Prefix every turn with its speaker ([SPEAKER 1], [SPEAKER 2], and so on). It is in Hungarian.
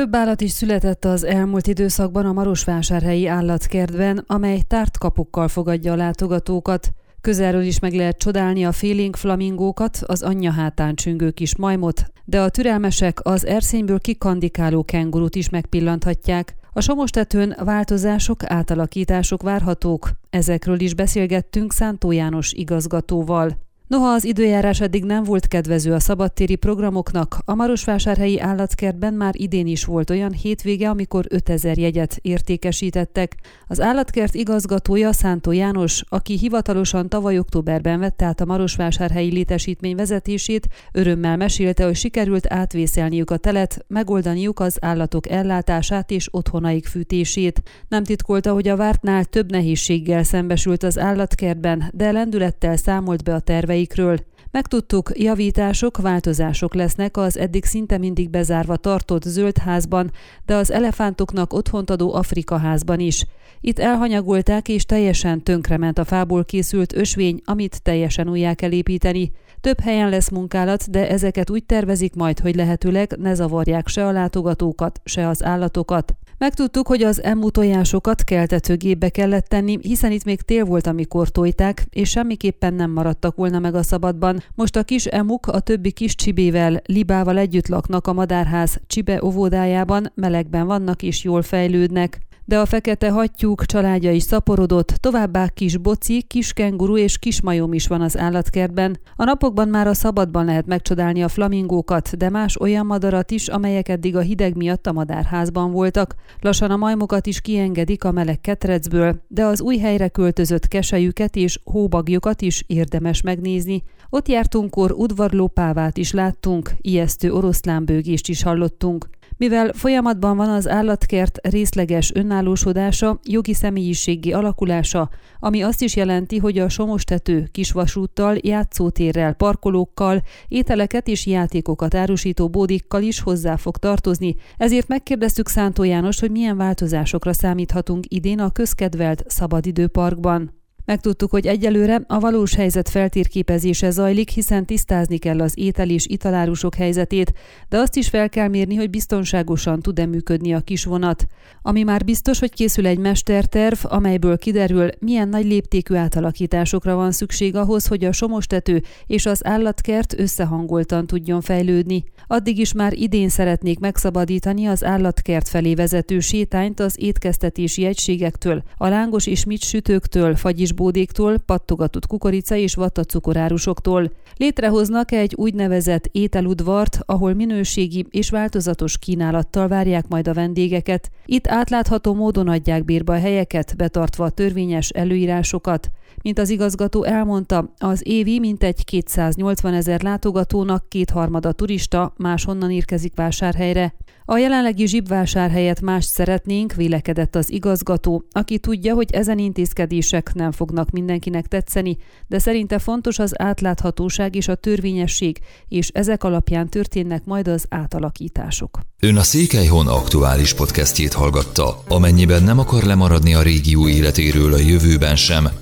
[SPEAKER 1] Több állat is született az elmúlt időszakban a Marosvásárhelyi állatkertben, amely tárt kapukkal fogadja a látogatókat. Közelről is meg lehet csodálni a félénk flamingókat, az anyja hátán csüngő kis majmot, de a türelmesek az erszényből kikandikáló kengurut is megpillanthatják. A Somostetőn változások, átalakítások várhatók. Ezekről is beszélgettünk Szántó János igazgatóval. Noha az időjárás eddig nem volt kedvező a szabadtéri programoknak, a Marosvásárhelyi állatkertben már idén is volt olyan hétvége, amikor 5000 jegyet értékesítettek. Az állatkert igazgatója Szántó János, aki hivatalosan tavaly októberben vette át a Marosvásárhelyi létesítmény vezetését, örömmel mesélte, hogy sikerült átvészelniük a telet, megoldaniuk az állatok ellátását és otthonaik fűtését. Nem titkolta, hogy a vártnál több nehézséggel szembesült az állatkertben, de lendülettel számolt be a tervei terveikről. Megtudtuk, javítások, változások lesznek az eddig szinte mindig bezárva tartott zöld házban, de az elefántoknak otthont adó Afrika házban is. Itt elhanyagolták és teljesen tönkrement a fából készült ösvény, amit teljesen újjá kell építeni. Több helyen lesz munkálat, de ezeket úgy tervezik majd, hogy lehetőleg ne zavarják se a látogatókat, se az állatokat. Megtudtuk, hogy az emu tojásokat keltetőgépbe kellett tenni, hiszen itt még tél volt, amikor tojták, és semmiképpen nem maradtak volna meg a szabadban. Most a kis emuk a többi kis csibével, libával együtt laknak a madárház csibe óvodájában, melegben vannak és jól fejlődnek de a fekete hattyúk családja is szaporodott, továbbá kis boci, kis kenguru és kis majom is van az állatkertben. A napokban már a szabadban lehet megcsodálni a flamingókat, de más olyan madarat is, amelyek eddig a hideg miatt a madárházban voltak. Lassan a majmokat is kiengedik a meleg ketrecből, de az új helyre költözött kesejüket és hóbagjukat is érdemes megnézni. Ott jártunkkor udvarlópávát is láttunk, ijesztő oroszlánbőgést is hallottunk. Mivel folyamatban van az állatkert részleges önállósodása, jogi személyiségi alakulása, ami azt is jelenti, hogy a somostető kisvasúttal, játszótérrel, parkolókkal, ételeket és játékokat árusító bódikkal is hozzá fog tartozni, ezért megkérdeztük Szántó János, hogy milyen változásokra számíthatunk idén a közkedvelt szabadidőparkban. Megtudtuk, hogy egyelőre a valós helyzet feltérképezése zajlik, hiszen tisztázni kell az étel és italárusok helyzetét, de azt is fel kell mérni, hogy biztonságosan tud-e működni a kis vonat. Ami már biztos, hogy készül egy mesterterv, amelyből kiderül, milyen nagy léptékű átalakításokra van szükség ahhoz, hogy a somostető és az állatkert összehangoltan tudjon fejlődni. Addig is már idén szeretnék megszabadítani az állatkert felé vezető sétányt az étkeztetési egységektől, a lángos és mit sütőktől, fagyis bódéktól, pattogatott kukorica és vattacukorárusoktól. Létrehoznak egy úgynevezett ételudvart, ahol minőségi és változatos kínálattal várják majd a vendégeket. Itt átlátható módon adják bérbe a helyeket, betartva a törvényes előírásokat. Mint az igazgató elmondta, az évi mintegy 280 ezer látogatónak kétharmada turista máshonnan érkezik vásárhelyre. A jelenlegi zsibvásár helyett mást szeretnénk, vélekedett az igazgató, aki tudja, hogy ezen intézkedések nem fognak mindenkinek tetszeni, de szerinte fontos az átláthatóság és a törvényesség, és ezek alapján történnek majd az átalakítások.
[SPEAKER 2] Ön a Székelyhon aktuális podcastjét hallgatta. Amennyiben nem akar lemaradni a régió életéről a jövőben sem,